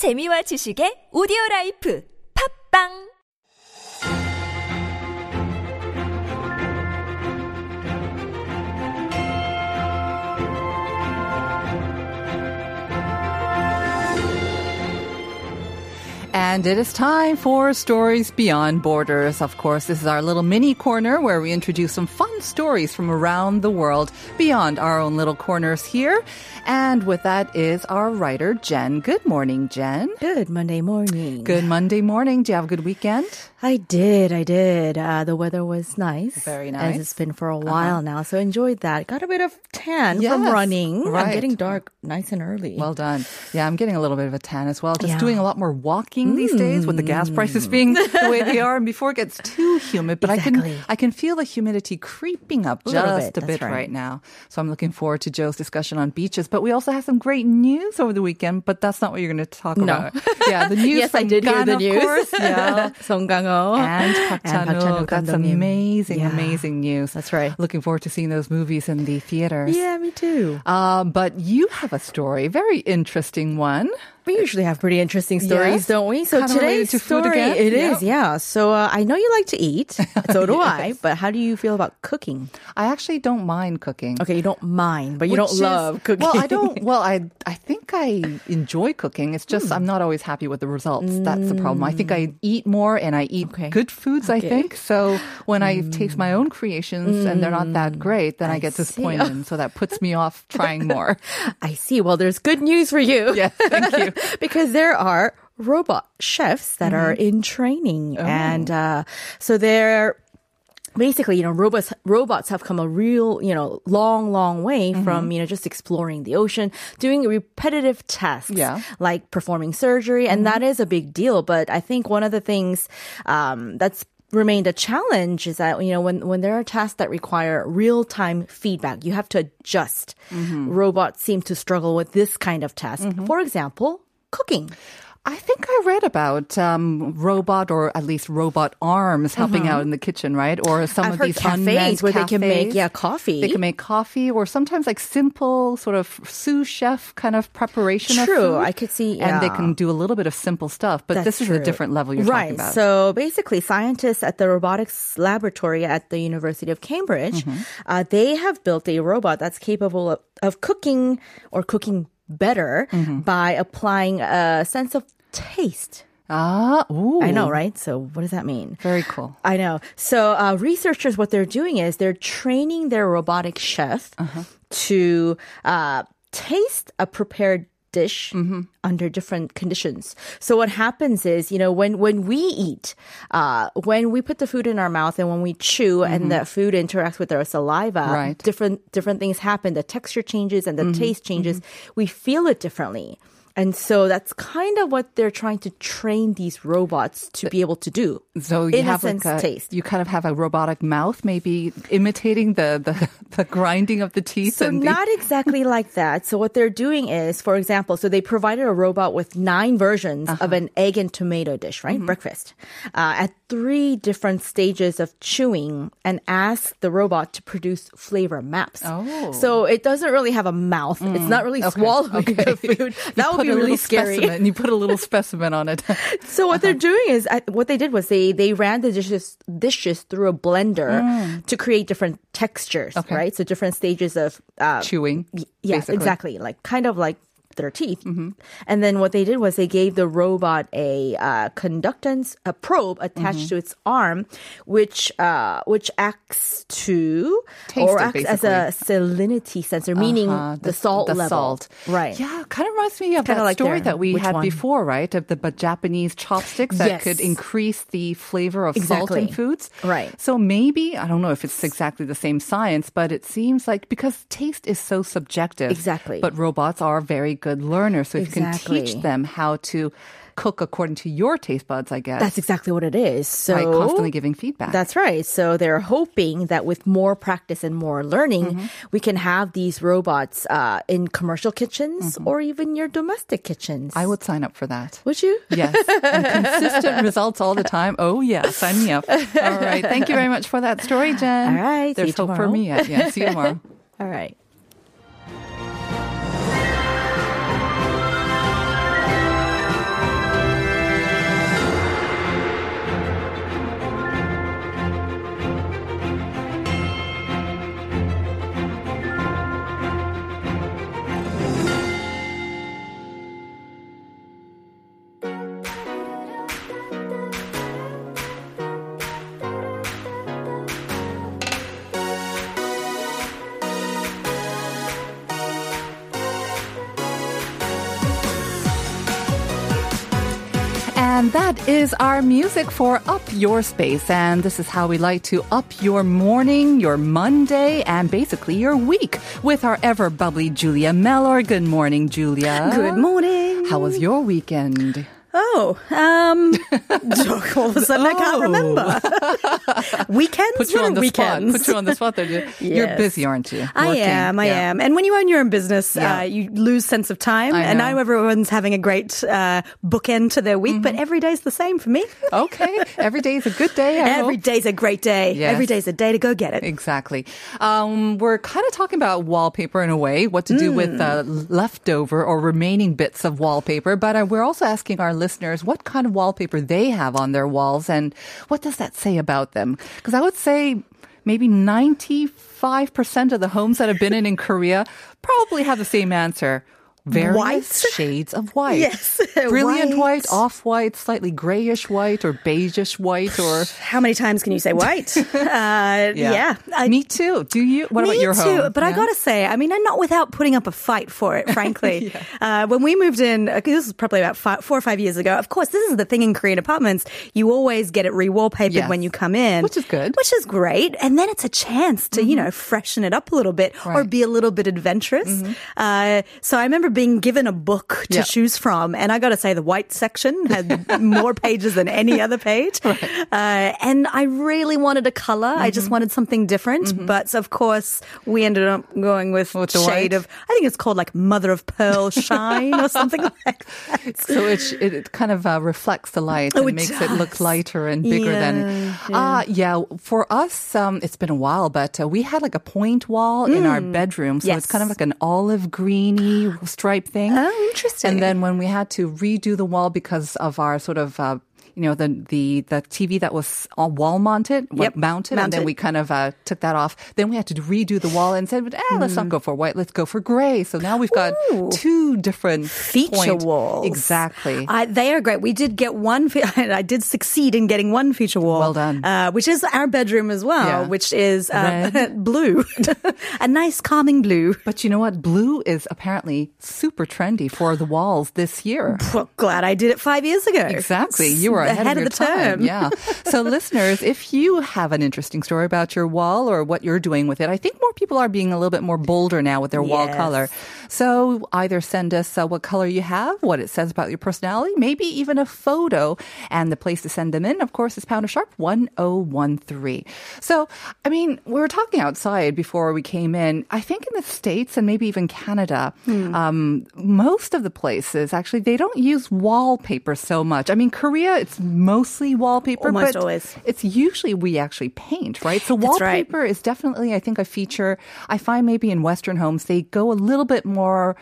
재미와 지식의 오디오 라이프. 팝빵 And it is time for Stories Beyond Borders. Of course, this is our little mini corner where we introduce some fun stories from around the world beyond our own little corners here. And with that is our writer, Jen. Good morning, Jen. Good Monday morning. Good Monday morning. Do you have a good weekend? I did, I did. Uh, the weather was nice. Very As nice. it's been for a while now, so enjoyed that. Got a bit of tan from Yes, running. right. I'm getting dark nice and early. Well done. Yeah, I'm getting a little bit of a tan as well. Just Yeah. doing a lot more walking mm. these days with the gas prices hmm. being the way they are, and before it gets too humid. But exactly. I can I can feel the humidity creeping up just a bit, a bit right. right. now. So I'm looking forward to Joe's discussion on beaches. But we also have some great news over the weekend. But that's not what you're going to talk no. about. yeah, the news. yes, I did Gan, hear the news. Course, yeah, Song and Pak Chan-wook. That's amazing, yeah. amazing news. That's right. Looking forward to seeing those movies in the theaters. Yeah, me too. Uh, but you have a story, very interesting one. We usually have pretty interesting stories, Yes. don't we? So Kinda today's story, it Yep. is, yeah. So uh, I know you like to eat. So do I. But how do you feel about cooking? I actually don't mind cooking. Okay, you don't mind, but you Which don't is- love cooking. Well, I don't. Well, I I think I enjoy cooking. It's just I'm not always happy with the results. That's the problem. I think I eat more and I eat Okay. good foods. I think so. When I taste my own creations and they're not that great, then I, I get disappointed, so that puts me off trying more. I see. Well, there's good news for you. Yes, thank you. because there are robot chefs that are Mm-hmm. in training. Oh. And uh, so they're basically, you know, robots robots have come a real, you know, long, long way Mm-hmm. from, you know, just exploring the ocean, doing repetitive tasks Yeah. Mm-hmm. like performing surgery. And that is a big deal. But I think one of the things um, that's remained a challenge is that you know when when there are tasks that require real time feedback you have to adjust Mm-hmm. robots seem to struggle with this kind of task for example cooking I think I read about um, robot or at least robot arms helping out in the kitchen, right? Or some I've of these cafes where they can make, yeah, coffee. They can make coffee, or sometimes like simple sort of sous chef kind of preparation. of True. I could see, and they can do a little bit of simple stuff. But That's this is a different level you're right. talking about. So basically, scientists at the robotics laboratory at the University of Cambridge, Mm-hmm. uh, they have built a robot that's capable of, of cooking or cooking better Mm-hmm. by applying a sense of taste. ah, ooh, I know, right? So what does that mean? Very cool. I know. So uh, researchers, what they're doing is they're training their robotic chef Uh-huh. to uh, taste a prepared dish Mm-hmm. under different conditions. So what happens is, you know, when when we eat, uh, when we put the food in our mouth and when we chew and the food interacts with our saliva, Mm-hmm. Right. different different things happen. The texture changes and the Mm-hmm. taste changes. We feel it differently. And so that's kind of what they're trying to train these robots to be able to do. So you in have a sense, like a, taste. you kind of have a robotic mouth, maybe imitating the the, the grinding of the teeth. So and the, not exactly like that. So what they're doing is, for example, so they provided a robot with nine versions Uh-huh. of an egg and tomato dish, right? Mm-hmm. Breakfast, uh, at three different stages of chewing, and asked the robot to produce flavor maps. Oh. Mm. so it doesn't really have a mouth. It's not really swallowing the food. That would be a little scary. Specimen, you put a little specimen on it. So what they're doing is, what they did was they they ran the dishes dishes through a blender to create different textures, Mm. Okay. right? So different stages of uh, Chewing. Yes, basically. exactly. Like kind of like their teeth. Mm-hmm. And then what they did was they gave the robot a uh, conductance, a probe attached Mm-hmm. to its arm, which uh, which acts to Taste or acts as a salinity sensor, meaning Uh-huh, the, salt the level. salt. Right. Yeah, kind of reminds me of Kinda that like story there. that we had one? before, right? Of the but Japanese chopsticks that Yes. could increase the flavor of salt in foods. Right. So maybe I don't know if it's exactly the same science, but it seems like because taste is so subjective. Exactly. But robots are very good learners, so if you can teach them how to cook according to your taste buds, I guess. That's exactly what it is. So by constantly giving feedback. That's right. So they're hoping that with more practice and more learning, Mm-hmm. we can have these robots uh, in commercial kitchens or even your domestic kitchens. Mm-hmm. I would sign up for that. Would you? Yes. And consistent results all the time. Oh, yeah. Sign me up. All right. Thank you very much for that story, Jen. All right. There's hope for me yet. Yeah. See you tomorrow. All right. Is our music for Up Your Space. And this is how we like to up your morning, your Monday, and basically your week with our ever bubbly Julia Mellor. Good morning, Julia. Good morning. How was your weekend? Oh, um, all of a sudden I can't remember. weekends? Put you on the weekends? spot. Put you on the spot there. You're- You're busy, aren't you? I am, I Yeah. am. And when you own your own business, Yeah. uh, you lose sense of time. I and know. I know everyone's having a great uh, bookend to their week, but Mm-hmm. every day's the same for me. Okay. Every day is a good day. I Every hope. day's a great day. Yes. Every day's a day to go get it. Exactly. Um, we're kind of talking about wallpaper in a way, what to do with uh, leftover or remaining bits of wallpaper. But uh, we're also asking our listeners what kind of wallpaper they have on their walls and what does that say about them? Because I would say maybe 95% of the homes that have been in in Korea probably have the same answer. Various White? shades of white. Yes, Brilliant white, white. off white, slightly grayish white, or beigeish white, or How many times can you say white? uh, yeah. I- Me too. Do you? What about your too, home? but I gotta say, I mean, I'm not without putting up a fight for it. Frankly, uh, when we moved in, uh, this was probably about five, four or five years ago. Of course, this is the thing in Korean apartments: you always get it re-wallpapered Yes. when you come in, Which is good. which is great. And then it's a chance to, you know, freshen it up a little bit or be a little bit adventurous. Uh, so I remember being given a book to Yeah. choose from, and I got to say, the white section had more pages than any other page. Uh, and I really wanted a color. I Mm-hmm. just wanted something different. But of course, we ended up going with, With shade white? of, I think it's called like mother of pearl shine or something like that. So it, it kind of uh, reflects the light Oh, and it makes it look lighter and bigger than. Ah, yeah. For us, um, it's been a while, but uh, we had like a point wall in our bedroom, so it's Mm. Kind of like an olive greeny stripe thing. Oh, interesting. And then when we had to redo the wall because of our sort of. Uh, you know the the the TV that was all wall mounted, Yep, mounted, and then we kind of uh, took that off. Then we had to redo the wall and said, "Eh, let's not go for white. Let's go for gray." So now we've got Mm. Ooh. two different feature point- walls. Exactly. I, they are great. We did get one. Fe- I did succeed in getting one feature wall. Well done. Uh, which is our bedroom as well, Yeah. which is uh, blue, a nice calming blue. But you know what? Blue is apparently super trendy for the walls this year. Well, glad I did it five years ago. Exactly. You were ahead, ahead of, of the time. term. Yeah. So listeners, if you have an interesting story about your wall or what you're doing with it, I think more people are being a little bit more bolder now with their wall color. So either send us uh, what color you have, what it says about your personality, maybe even a photo. And the place to send them in, of course, is Pounder Sharp 1013. So, I mean, we were talking outside before we came in. I think in the States and maybe even Canada, Hmm. um, most of the places actually, they don't use wallpaper so much. I mean, Korea, it's mostly wallpaper, Almost but always. it's usually we actually paint, right? So That's right. wallpaper is definitely, I think, a feature. I find maybe in Western homes, they go a little bit more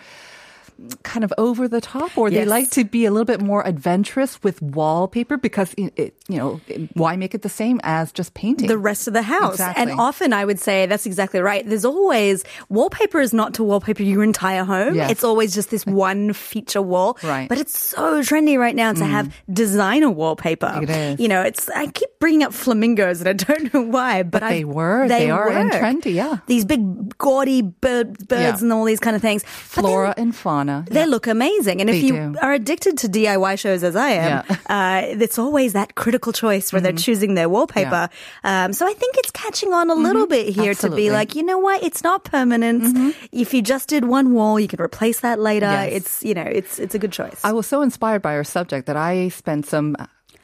kind of over the top or they like to be a little bit more adventurous with wallpaper because it, it you know it- why make it the same as just painting the rest of the house. Exactly. And often I would say that's exactly right. There's always wallpaper is not to wallpaper your entire home. Yes. It's always just this one feature wall. Right. Mm. But it's so trendy right now to have designer wallpaper. It is. You know, it's I keep bringing up flamingos and I don't know why, but, But they I- were. They are in work. trendy, yeah. These big gaudy bird, birds Yeah. and all these kind of things. But then flora and fauna they look amazing. And if you do. are addicted to DIY shows as I am, uh, it's always that critical choice where they're Mm-hmm. choosing their wallpaper. Um, so I think it's catching on a little bit here to be like, you know what? It's not permanent. If you just did one wall, you can replace that later. Yes. It's, you know, it's, it's a good choice. I was so inspired by our subject that I spent some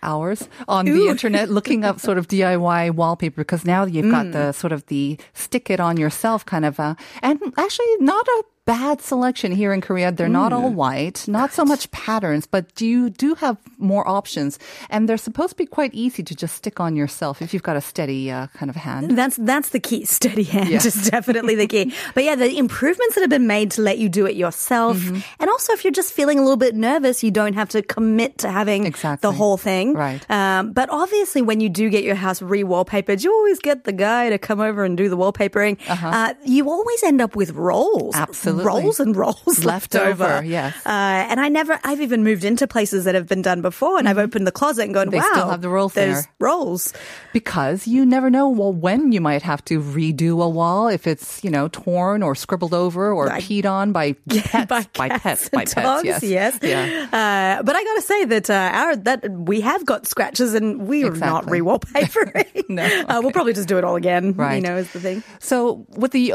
hours on the internet looking up sort of DIY wallpaper because now you've got Mm. the sort of the stick it on yourself kind of uh and actually not a bad selection here in Korea. They're not all Mm. white, not so much patterns, but you do have more options and they're supposed to be quite easy to just stick on yourself if you've got a steady uh, kind of hand. That's that's the key. Steady hand Yeah. is definitely the key. But yeah, the improvements that have been made to let you do it yourself, Mm-hmm. and also if you're just feeling a little bit nervous, you don't have to commit to having Exactly. the whole thing. Right. Um, but obviously, when you do get your house re-wallpapered, you always get the guy to come over and do the wallpapering. uh you always end up with rolls, Uh-huh. Absolutely. Absolutely. rolls and rolls left, Left over, over. yes. Uh, and I never, I've even moved into places that have been done before, and I've opened the closet and gone, Mm-hmm. They wow, still have the rolls there's there. rolls. because you never know well when you might have to redo a wall if it's you know torn or scribbled over or Like- peed on by pets by by cats pets and by pets dogs, yes yes. yeah Uh, but I gotta say that uh, our that we have got scratches and we are not Exactly. re-wallpapering. No, uh, we'll probably just do it all again. Right. You know, is the thing. So with the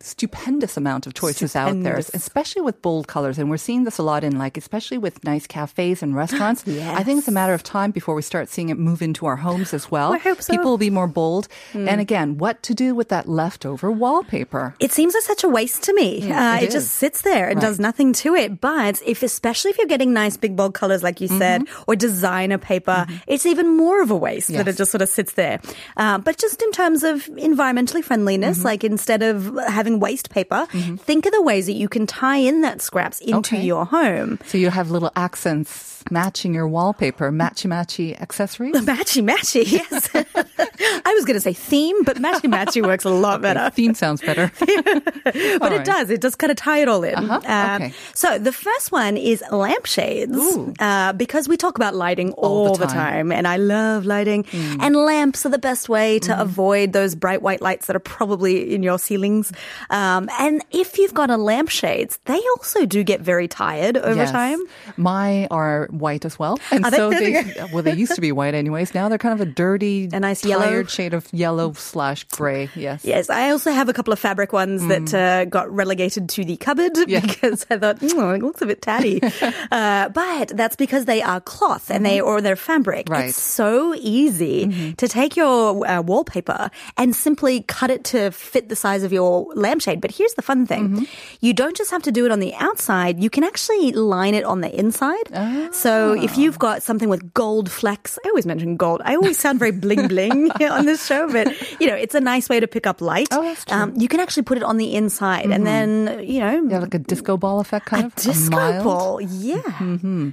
stupendous amount of choices out there, especially with bold colors, and we're seeing this a lot in like, especially with nice cafes and restaurants. I think it's a matter of time before we start seeing it move into our homes as well. I hope so. People will be more bold. And again, what to do with that leftover wallpaper? It seems like such a waste to me. uh, it it just sits there and Right. does nothing to it. But if, especially if you're getting nice big bold colors, like you said, or designer paper, it's even more of a waste that Mm-hmm. It just sort of sits there. Uh, but just in terms of environmentally friendliness, Mm-hmm. like instead of having waste paper, mm-hmm. think of the ways that you can tie in that scraps into Okay. your home. So you have little accents matching your wallpaper, matchy matchy accessories. Matchy matchy, yes. I was going to say theme, but matchy matchy works a lot better. Theme sounds better. but All it right. does. It does kind of tie it all in. Uh-huh. Um, Okay. So the first one is lampshades, uh, because we talk about lighting All all, the the, time. time. and I love lighting. Mm. And lamps are the best way to avoid those bright white lights that are probably in your ceilings. Um, and if you've got a lampshades, they also do get very tired over Yes. time. My are white as well. And Are so they, they well, they used to be white anyways. Now they're kind of a dirty, A nice yellow. shade of yellow slash gray. Yes. Yes, I also have a couple of fabric ones that uh, got relegated to the cupboard Mm. Yeah. because I thought mm, it looks a bit tatty. uh, but that's because they are cloth and they or they're fabric. Mm-hmm. Right. Mm-hmm. It's so easy to take your uh, wallpaper and simply cut it to fit the size of your lampshade. But here's the fun thing: Mm-hmm. you don't just have to do it on the outside; you can actually line it on the inside. So if Ah. you've got something with gold flecks, I always mention gold. I always sound very bling bling on this show, but you know, it's a nice way to pick up light. Oh, that's true. Mm-hmm. Um, you can actually put it on the inside, and then you know, Yeah, like a disco ball effect, kind a of disco mild. ball. Yeah,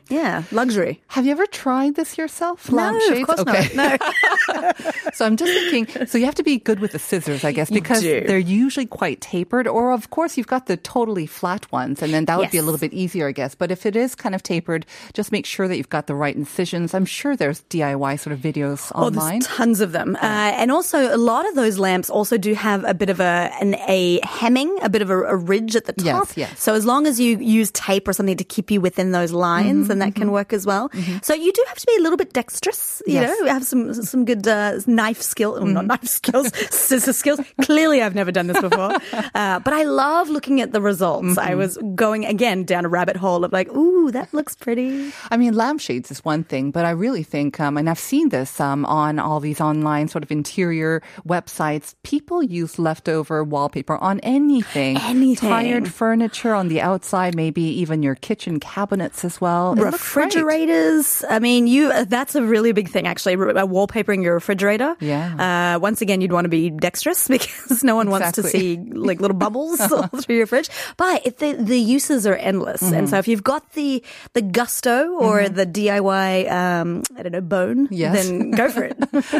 yeah, luxury. Have you ever tried this yourself? No, Lampshades? of course okay. not. No. So I'm just thinking. So you have to be good with the scissors, I guess, because they're usually quite tapered. Or of course, you've got the totally flat ones, and then that would be a little bit easier, I guess. But if it is kind of tapered, just make sure that you've got the right incisions. I'm sure there's DIY sort of videos Oh, online. there's tons of them, uh, and also a lot of those lamps also do have a bit of a an, a hemming, a bit of a, a ridge at the top. yes. So as long as you use tape or something to keep you within those lines, Mm-hmm, then that can work as well. So you do have to be a little bit dexterous. You Yes. Mm-hmm. know, have some some good uh, knife skill, oh, not knife skills, scissor skills. Clearly, I've never done this before, uh, but I love looking at the results. Mm-hmm. I was going again down a rabbit hole of like, ooh, that looks pretty. I mean, lampshades is one thing, but I really think, um, and I've seen this um, on all these online sort of interior websites. People use leftover wallpaper on anything, Anything. tired furniture on the outside, maybe even your kitchen cabinets as well. Refrigerators. I mean, you uh, that's a really big thing actually. uh, Wallpapering your refrigerator. Yeah. Uh, once again, you'd want to be dexterous because no one wants to see like little bubbles all through your fridge. But if the the uses are endless, Mm-hmm. and so if you've got the the gusto or the DIY, um, I don't know, bone, Yes. then go for it.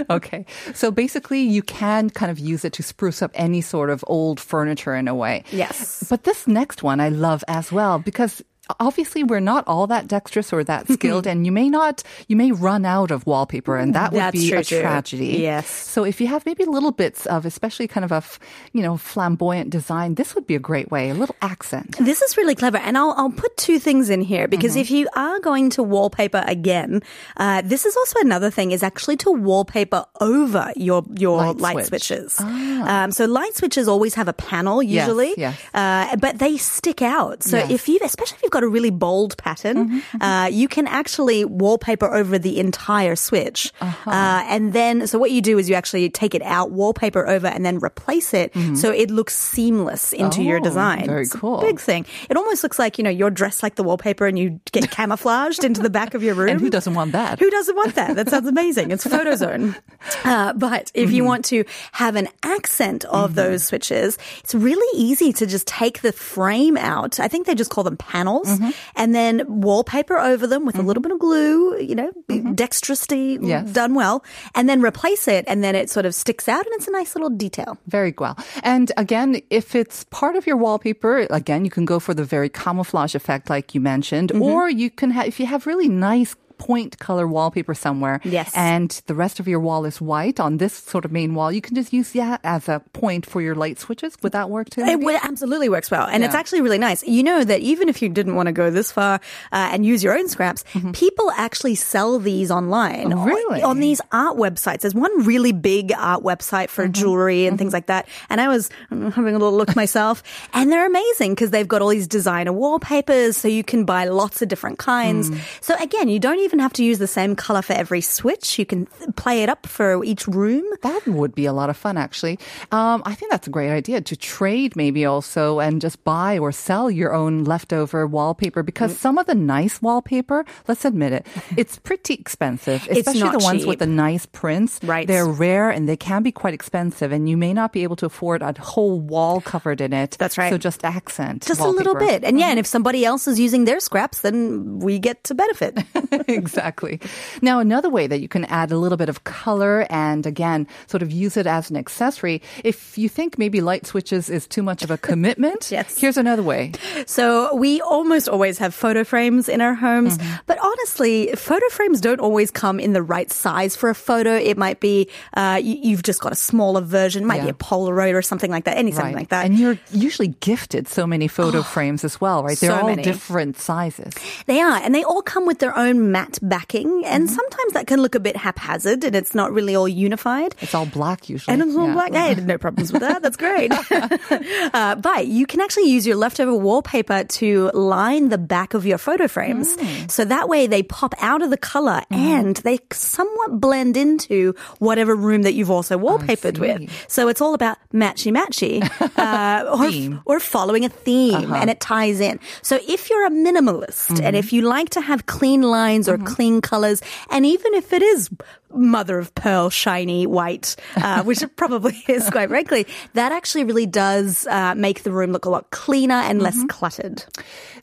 okay. So basically, you can kind of use it to spruce up any sort of old furniture in a way. Yes. But this next one I love as well because obviously we're not all that dexterous or that skilled and you may not you may run out of wallpaper and that would That's be a too. tragedy Yes. so if you have maybe little bits of especially kind of a f- you know flamboyant design this would be a great way a little accent This is really clever, and I'll I'll put two things in here because Mm-hmm. if you are going to wallpaper again, uh, this is also another thing is actually to wallpaper over your your Light light, switch. switches. Um, so light switches always have a panel Yes, usually, yes. Uh, but they stick out. So Yes. if you, especially if you've got a really bold pattern, uh, you can actually wallpaper over the entire switch, Uh-huh. uh, and then so what you do is you actually take it out, wallpaper over, and then replace it so it looks seamless into your Mm-hmm. Oh, design. very It's cool. big thing. It almost looks like, you know, you're dressed like the wallpaper and you get camouflaged into the back of your room. and who doesn't want that Who doesn't want that? That sounds amazing. It's PhotoZone. Uh, but if Mm-hmm. you want to have an accent of those switches, it's really easy to just take the frame out. I think they just call them panels. Walls mm-hmm. and then wallpaper over them with a mm-hmm. little bit of glue, you know, mm-hmm. dexterously Yes. done well, and then replace it and then it sort of sticks out and it's a nice little detail. Very well. And again, if it's part of your wallpaper, again, you can go for the very camouflage effect, like you mentioned, Mm-hmm. or you can have, if you have really nice point color wallpaper somewhere Yes. and the rest of your wall is white on this sort of main wall you can just use that as a point for your light switches would that work too It maybe? wo- absolutely works well. And it's actually really nice. You know that even if you didn't want to go this far uh, and use your own scraps, people actually sell these online. Mm-hmm. Oh, really? On these art websites. There's one really big art website for Mm-hmm. jewelry and things like that. And I was mm, having a little look myself. And they're amazing because they've got all these designer wallpapers. So you can buy lots of different kinds. Mm. So again, you don't even have to use the same color for every switch. You can play it up for each room. That would be a lot of fun, actually. Um, I think that's a great idea to trade, maybe also, and just buy or sell your own leftover wallpaper because Mm. some of the nice wallpaper, let's admit it, it's pretty expensive, especially the ones cheap. with the nice prints. Right. They're rare and they can be quite expensive, and you may not be able to afford a whole wall covered in it. That's right. So just accent. Just a little bit. And yeah, and if somebody else is using their scraps, then we get to benefit. exactly. Now, another way that you can add a little bit of color and again, sort of use it as an accessory. If you think maybe light switches is too much of a commitment, Yes. here's another way. So we almost always have photo frames in our homes, but honestly, photo frames don't always come in the right size for a photo. It might be uh, you, you've just got a smaller version, it might be a Polaroid or something like that, any something like that. And you're usually gifted so many photo frames as well, right? They're so all many. different sizes. They are, and they all come with their own matte backing, and Mm-hmm. sometimes that can look a bit haphazard, and it's not really all unified. It's all black usually. And it's all Yeah. black. Hey, no problems with that. That's great. uh, but you can actually use your leftover wallpaper to line the back of your photo frames. Mm. So that way they pop out of the color and they somewhat blend into whatever room that you've also wallpapered with. So it's all about matchy matchy uh, or, or following a theme and it ties in. So if you're a minimalist and if you like to have clean lines or clean colors, and even if it is mother of pearl, shiny white, uh, which it probably is quite frankly, that actually really does uh, make the room look a lot cleaner and less cluttered.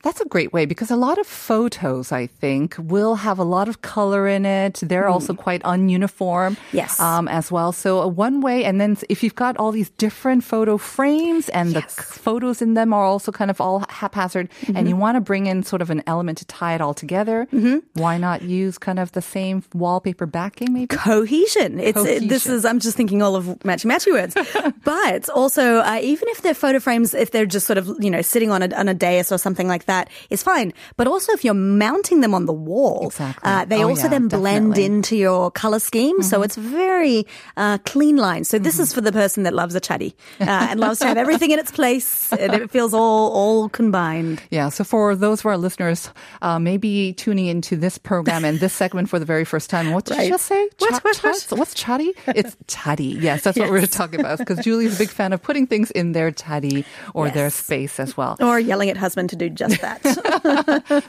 That's a great way because a lot of photos, I think, will have a lot of color in it. They're also quite ununiform. Yes. Um, as well. So uh, one way, and then if you've got all these different photo frames and the Yes. c- photos in them are also kind of all haphazard and you want to bring in sort of an element to tie it all together, why not use kind of the same wallpaper backing maybe? cohesion. It's it- this is I'm just thinking all of matchy matchy words, but also uh, even if they're photo frames, if they're just sort of you know sitting on a on a dais or something like that, is fine. But also if you're mounting them on the wall, Exactly. uh, they Oh, also yeah, then blend definitely. into your color scheme. So Mm-hmm. it's very uh, clean lines. So this is for the person that loves a chatty uh, and loves to have everything in its place and it feels all all combined. Yeah, so for those of our listeners, uh, maybe tuning into this program and this segment for the very first time, what did Right. you just say? What, Cha- what, cha- what? What's chatty? It's chatty. Yes, that's what we're talking about because Julie's a big fan of putting things in their chatty or their space as well. Or yelling at husband to do just that.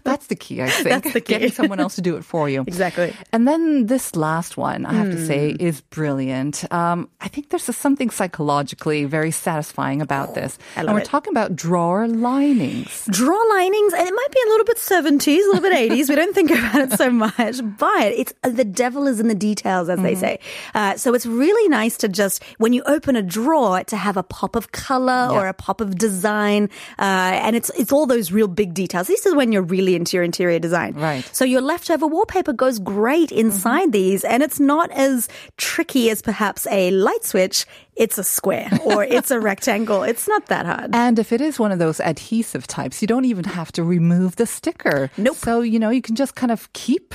That's the key, I think. That's the key. Getting someone else to do it for you. Exactly. Hmm. And then this last one, I have to say, is brilliant. Um, I think there's something psychologically very satisfying about this. I and we're it. talking about drawer linings. draw linings, and it might be a little bit 70s, a little bit 80s. We don't think about it so much, but it's the devil is in the details, as they say. Uh, so it's really nice to just, when you open a drawer, to have a pop of color or a pop of design. Uh, and it's, it's all those real big details. This is when you're really into your interior design. Right. So your leftover wallpaper goes great inside these, and it's not as tricky as perhaps a light switch. It's a square or it's a rectangle. It's not that hard. And if it is one of those adhesive types, you don't even have to remove the sticker. Nope. So, you know, you can just kind of keep,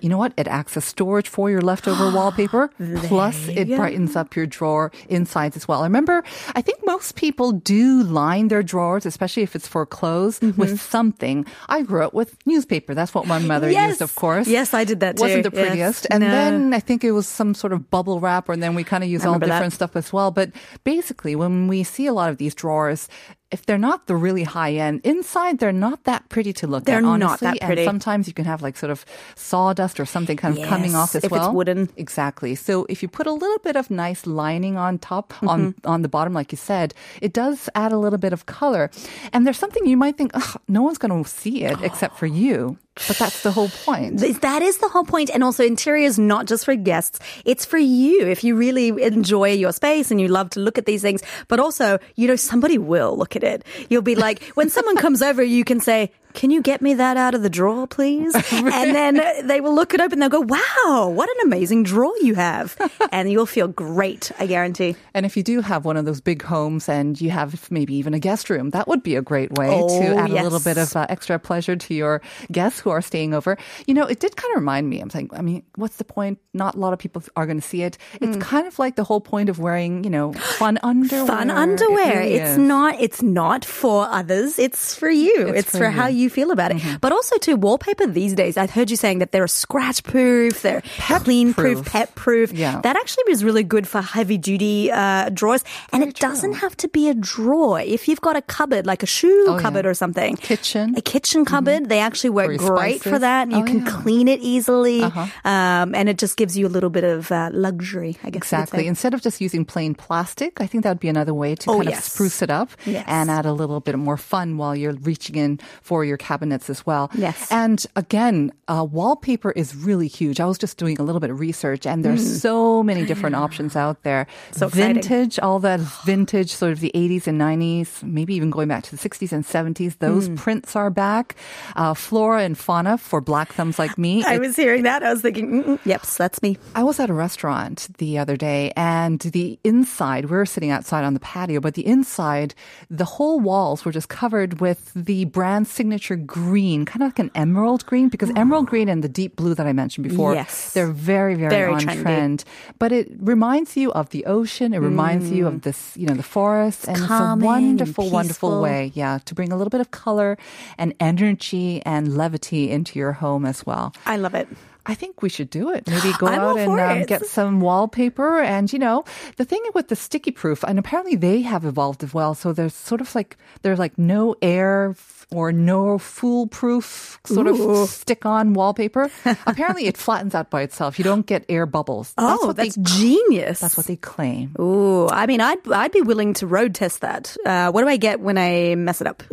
you know what? It acts as storage for your leftover wallpaper. Plus, it brightens up your drawer insides as well. I remember, I think most people do line their drawers, especially if it's for clothes, Mm-hmm. with something. I grew up with newspaper. That's what my mother Yes. used, of course. Yes, I did that too. Wasn't the Yes. prettiest. And No. then I think it was some sort of bubble wrap, and then we kind of use all remember that. different stuff as well. But basically, when we see a lot of these drawers, if they're not the really high end, inside they're not that pretty to look They're at. not that pretty. And sometimes you can have like sort of sawdust or something kind of coming off as if it's well. wooden. Exactly. So if you put a little bit of nice lining on top, Mm-hmm. on on the bottom, like you said, it does add a little bit of color. And there's something you might think, Ugh, no one's going to see it except for you. But that's the whole point. That is the whole point. And also, interior is not just for guests, it's for you. If you really enjoy your space and you love to look at these things, but also, you know, somebody will look at it. You'll be like, when someone comes over, you can say, can you get me that out of the drawer, please? and then they will look it up and they'll go, wow, what an amazing drawer you have. and you'll feel great, I guarantee. And if you do have one of those big homes and you have maybe even a guest room, that would be a great way Oh, to add a little bit of uh, extra pleasure to your guests who are staying over. You know, it did kind of remind me. I'm saying, I mean, what's the point? Not a lot of people are going to see it. It's Hmm. kind of like the whole point of wearing, you know, fun underwear. Fun It underwear. really it's is. not it's not for others. It's for you. It's It's, for for, you. How you feel about it. But also too wallpaper these days. I've heard you saying that they're scratch proof, they're clean proof, pet proof. Yeah. That actually is really good for heavy duty uh, drawers. And it doesn't have to be a drawer. If you've got a cupboard, like a shoe Oh, yeah. cupboard or something. Kitchen. A kitchen cupboard. They actually work great for that. You Oh, can yeah. clean it easily. Uh-huh. Um, and it just gives you a little bit of uh, luxury, I guess. Exactly. Instead of just using plain plastic, I think that would be another way to Oh, kind yes. of spruce it up Yes. and add a little bit more fun while you're reaching in for your cabinets as well. Yes. And again, uh, wallpaper is really huge. I was just doing a little bit of research and there's so many different options out there. Mm. So exciting. vintage, all that vintage, sort of the 80s and 90s, maybe even going back to the 60s and 70s. Those Mm. prints are back. Uh, flora and fauna for black thumbs like me. I It- was hearing that. I was thinking, yep, that's me. I was at a restaurant the other day and the inside, we were sitting outside on the patio, but the inside, the whole walls were just covered with the brand signature green, kind of like an emerald green, because emerald green and the deep blue that I mentioned before, Yes. they're very, very, Very on trendy. trend. But it reminds you of the ocean. It reminds you of this, you know, the forest. and it's a calming wonderful, wonderful way, yeah, to bring a little bit of color and energy and levity into your home as well. I love it. I think we should do it. Maybe go I'm out and um, get some wallpaper. And, you know, the thing with the sticky proof, and apparently they have evolved as well. So there's sort of like, there's like no air or no foolproof sort Ooh. of stick on wallpaper. apparently it flattens out by itself. You don't get air bubbles. Oh, what that's they, genius. that's what they claim. Ooh, I mean, I'd I'd be willing to road test that. Uh, what do I get when I mess it up?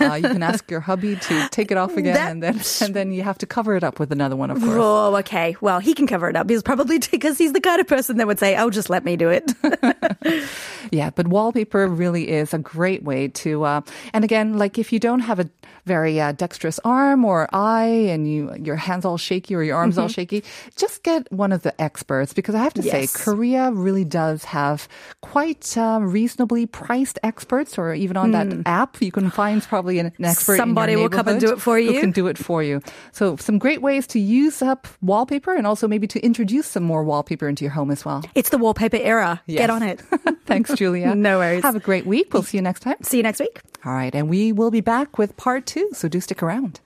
Uh, you can ask your hubby to take it off again That- and then, and then you have to cover it up with another one, of course. oh, okay. Well, he can cover it up. He's probably because he's the kind of person that would say, "Oh, just let me do it." Yeah, but wallpaper really is a great way to, uh, and again, like if you don't have a very uh, dexterous arm or eye and you your hands all shaky or your arms all shaky, just get one of the experts because I have to say, Korea really does have quite um, reasonably priced experts or even on that app, you can find probably an, an expert. Somebody will come and do it for Who you. can do it for you. So some great ways to use up wallpaper and also maybe to introduce some more wallpaper into your home as well. it's the wallpaper era. Yes. Get on it. Thanks, Julia. No worries. Have a great week. We'll see you next time. See you next week. All right. And we will be back with part two. So do stick around.